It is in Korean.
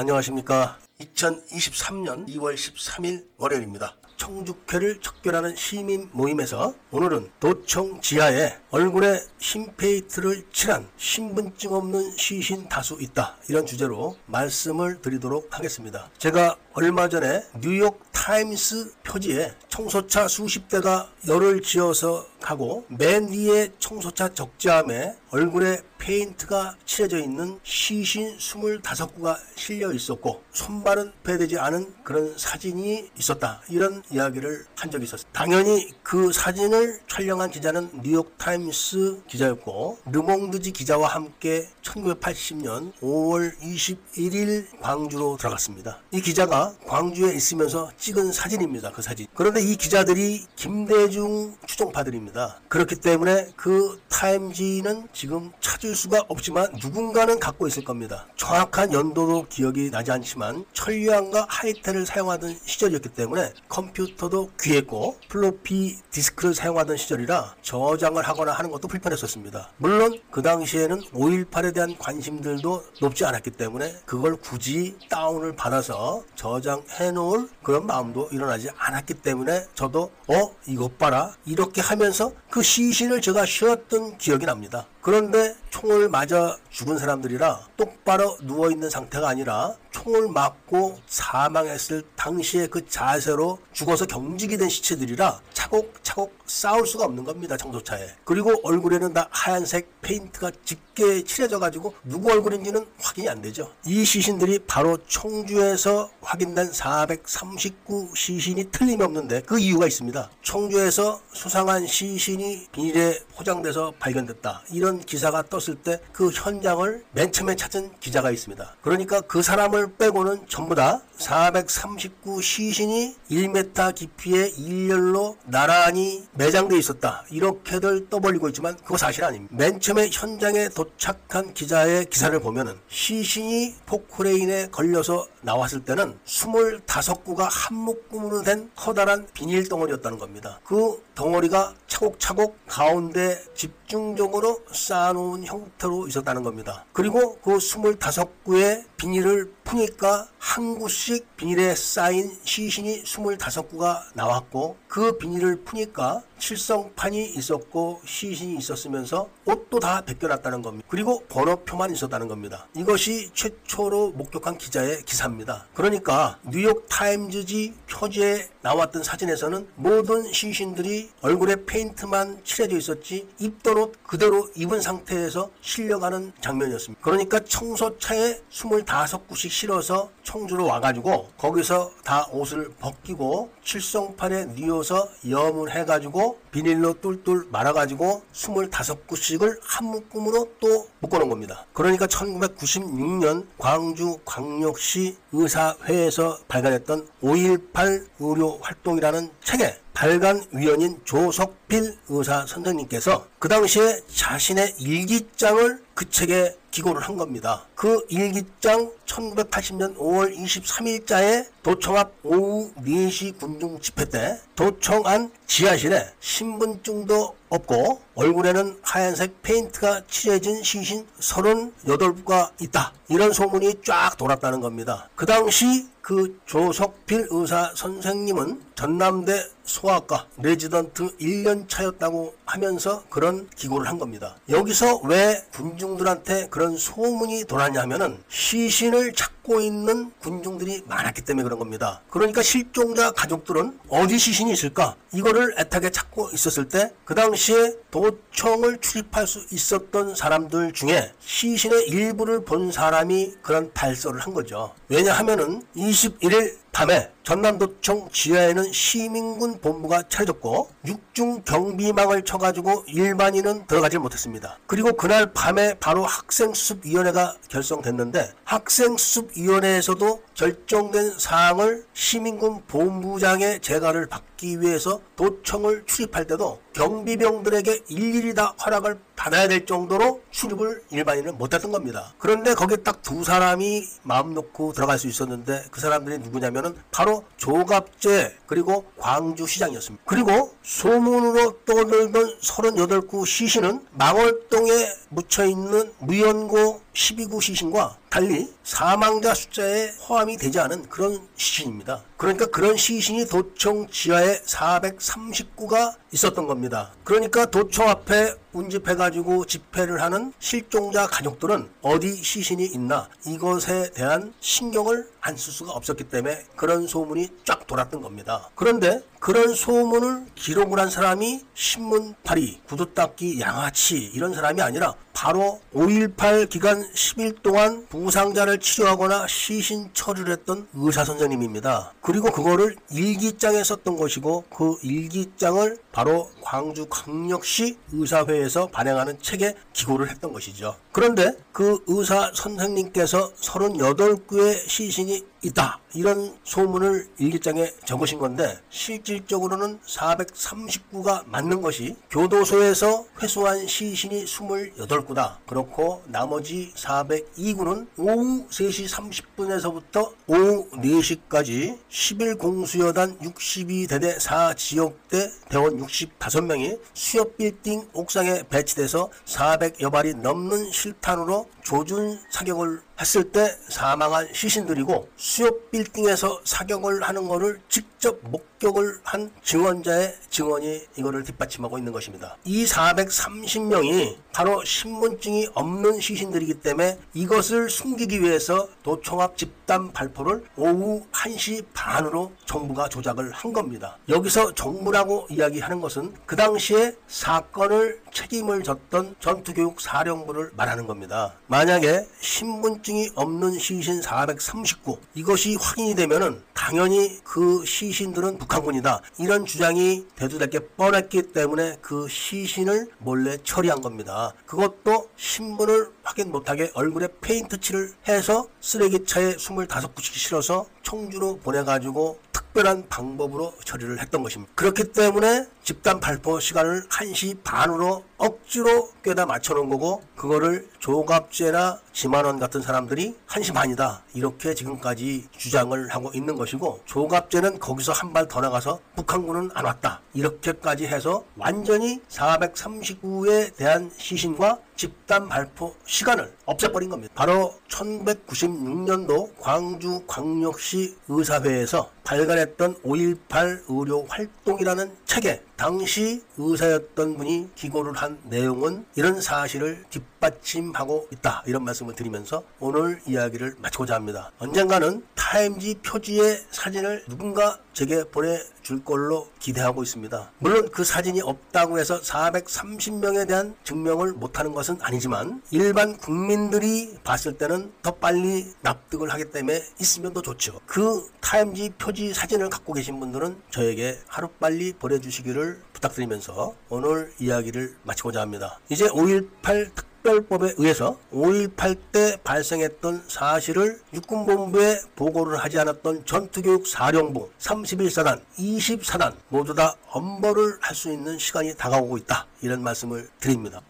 안녕하십니까. 2023년 2월 13일 월요일입니다. 청주회를 척결하는 시민 모임에서 오늘은 도청 지하에 얼굴에 흰 페인트를 칠한 신분증 없는 시신 다수 있다. 이런 주제로 말씀을 드리도록 하겠습니다. 제가 얼마 전에 뉴욕 타임스 표지에 청소차 수십 대가 열을 지어서 가고 맨 위에 청소차 적재함에 얼굴에 페인트가 칠해져 있는 시신 25구가 실려 있었고 손발은 배되지 않은 그런 사진이 있었다. 이런 이야기를 한 적이 있었습니다. 당연히 그 사진을 촬영한 기자는 뉴욕 타임스 기자였고 르몽드지 기자와 함께 1980년 5월 21일 광주로 들어갔습니다. 이 기자가 광주에 있으면서 찍은 사진입니다. 그 사진. 그런데 이 기자들이 김대중 추종파들입니다. 그렇기 때문에 그 타임지는 지금 찾을 수가 없지만 누군가는 갖고 있을 겁니다. 정확한 연도도 기억이 나지 않지만 천리안과 하이텔을 사용하던 시절이었기 때문에 컴퓨터도 귀했고 플로피 디스크를 사용하던 시절이라 저장을 하거나 하는 것도 불편했었습니다. 물론 그 당시에는 5.18에 대한 관심들도 높지 않았기 때문에 그걸 굳이 다운을 받아서 저장해 놓을 그런 마음도 일어나지 않았기 때문에 저도 어 이것 봐라 이렇게 하면서 그 시신을 제가 쉬었던 기억이 납니다. 그런데 총을 맞아 죽은 사람들이라 똑바로 누워있는 상태가 아니라 총을 맞고 사망했을 당시의 그 자세로 죽어서 경직이 된 시체들이라 차곡차곡 싸울 수가 없는 겁니다 청소차에. 그리고 얼굴에는 다 하얀색 페인트가 짙게 칠해져 가지고 누구 얼굴인지는 확인이 안 되죠. 이 시신들이 바로 청주에서 확인된 439 시신이 틀림없는데 그 이유가 있습니다. 청주에서 수상한 시신이 비닐에 포장돼서 발견됐다. 이런 기사가 떴을 때 그 현장을 맨 처음에 찾은 기자가 있습니다 그러니까 그 사람을 빼고는 전부 다 439 시신이 1m 깊이의 일렬로 나란히 매장돼 있었다. 이렇게들 떠벌리고 있지만 그거 사실 아닙니다. 맨 처음에 현장에 도착한 기자의 기사를 보면은 시신이 포크레인에 걸려서 나왔을 때는 25구가 한 묶음으로 된 커다란 비닐 덩어리였다는 겁니다. 그 덩어리가 차곡차곡 가운데 집 중적으로 쌓아놓은 형태로 있었다는 겁니다. 그리고 그 25구의 비닐을 푸니까 한 구씩 비닐에 쌓인 시신이 25구가 나왔고 그 비닐을 푸니까 칠성판이 있었고 시신이 있었으면서 옷도 다 벗겨놨다는 겁니다. 그리고 번호표만 있었다는 겁니다. 이것이 최초로 목격한 기자의 기사입니다. 그러니까 뉴욕 타임즈지 표지에 나왔던 사진에서는 모든 시신들이 얼굴에 페인트만 칠해져 있었지 입 던옷 그대로 입은 상태에서 실려가는 장면이었습니다. 그러니까 청소차에 25구씩 실어서 청주로 와가지고 거기서 다 옷을 벗기고 칠성판에 뉘어서 염을 해가지고 비닐로 뚫뚫 말아가지고 25구씩을 한 묶음으로 또 묶어놓은 겁니다. 그러니까 1996년 광주 광역시 의사회에서 발간했던 5.18 의료 활동이라는 책에 발간 위원인 조석필 의사 선생님께서 그 당시에 자신의 일기장을 그 책에 기고를 한 겁니다. 그 일기장 1980년 5월 23일자에 도청 앞 오후 4시 군중 집회 때 도청 안 지하실에 신분증도 없고 얼굴에는 하얀색 페인트가 칠해진 시신 38구가 있다. 이런 소문이 쫙 돌았다는 겁니다. 그 당시 그 조석필 의사 선생님은 전남대 소아과 레지던트 1년 차였다고 하면서 그런 기고를 한 겁니다. 여기서 왜 군중 들한테 그런 소문이 돌았냐 하면은 시신을 찾고 있는 군중들이 많았기 때문에 그런 겁니다. 그러니까 실종자 가족들은 어디 시신이 있을까? 이거를 애타게 찾고 있었을 때 그 당시에 도청을 출입할 수 있었던 사람들 중에 시신의 일부를 본 사람이 그런 발설을 한 거죠. 왜냐하면은 21일 밤에 전남도청 지하에는 시민군 본부가 차려졌고 육중 경비망을 쳐가지고 일반인은 들어가지 못했습니다. 그리고 그날 밤에 바로 학생수습위원회가 결성됐는데 학생수습위원회에서도 결정된 사항을 시민군 본부장의 재가를 받 기 위해서 도청을 출입할 때도 경비병들에게 일일이 다 허락을 받아야 될 정도로 출입을 일반인은 못했던 겁니다. 그런데 거기에 딱 두 사람이 마음 놓고 들어갈 수 있었는데 그 사람들이 누구냐면은 바로 조갑재 그리고 광주시장이었습니다. 그리고 소문으로 떠들던 38구 시신은 망월동에 묻혀있는 무연고 12구 시신과 달리 사망자 숫자에 포함이 되지 않은 그런 시신입니다. 그러니까 그런 시신이 도청 지하에 439가 있었던 겁니다. 그러니까 도청 앞에 운집해가지고 집회를 하는 실종자 가족들은 어디 시신이 있나 이것에 대한 신경을 안 쓸 수가 없었기 때문에 그런 소문이 쫙 돌았던 겁니다. 그런데 그런 소문을 기록을 한 사람이 신문파리, 구두닦기, 양아치 이런 사람이 아니라 바로 5.18 기간 10일 동안 부상자를 치료하거나 시신 처리를 했던 의사 선생님입니다. 그리고 그거를 일기장에 썼던 것이고 그 일기장을 바로 광주 광역시 의사회에서 발행하는 책에 기고를 했던 것이죠. 그런데 그 의사 선생님께서 38구의 시신이 있다. 이런 소문을 일기장에 적으신 건데 실질적으로는 439가 맞는 것이 교도소에서 회수한 시신이 28구다. 그렇고 나머지 402구는 오후 3시 30분에서부터 오후 4시까지 11 공수여단 62대대 4지역대 대원 65명이 수협 빌딩 옥상에 배치돼서 400여 발이 넘는 실탄으로 조준 사격을 했을 때 사망한 시신들이고 수협 빌딩에서 사격을 하는 것을 직접 목격을 한 증언자의 증언이 이거를 뒷받침하고 있는 것입니다. 이 430명이 바로 신분증이 없는 시신들이기 때문에 이것을 숨기기 위해서 도청합 집단 발표를 오후 1시 반으로 정부가 조작을 한 겁니다. 여기서 정부라고 이야기하는 것은 그 당시에 사건을 책임을 졌던 전투교육 사령부를 말하는 겁니다. 만약에 신분증이 없는 시신 439 이것이 확인이 되면은 당연히 그 시신들은 북한군이다. 이런 주장이 대두될 게 뻔했기 때문에 그 시신을 몰래 처리한 겁니다. 그것도 신분을 확인 못하게 얼굴에 페인트 칠을 해서 쓰레기차에 25구씩 실어서 청주로 보내가지고 특별한 방법으로 처리를 했던 것입니다. 그렇기 때문에 집단 발포 시간을 1시 반으로 억지로 꿰다 맞춰놓은 거고 그거를 조갑제나 지만원 같은 사람들이 1시 반이다 이렇게 지금까지 주장을 하고 있는 것이고 조갑제는 거기서 한 발 더 나가서 북한군은 안 왔다 이렇게까지 해서 완전히 439에 대한 시신과 집단 발포 시간을 없애버린 겁니다. 바로 1996년도 광주 광역시 의사회에서 발간했던 5.18 의료 활동이라는 책에 당시 의사였던 분이 기고를 한 내용은 이런 사실을 뒷받침하고 있다. 이런 말씀을 드리면서 오늘 이야기를 마치고자 합니다. 언젠가는 타임지 표지의 사진을 누군가 제게 보내줄 걸로 기대하고 있습니다. 물론 그 사진이 없다고 해서 430명에 대한 증명을 못하는 것은 아니지만 일반 국민들이 봤을 때는 더 빨리 납득을 하기 때문에 있으면 더 좋죠. 그 타임지 표지 사진을 갖고 계신 분들은 저에게 하루빨리 보내 주시기를 부탁드리면서 오늘 이야기를 마치고자 합니다. 이제 5.18 특별법에 의해서 5.18 때 발생했던 사실을 육군본부에 보고를 하지 않았던 전투교육 사령부 31사단, 20사단 모두 다 엄벌을 할 수 있는 시간이 다가오고 있다. 이런 말씀을 드립니다.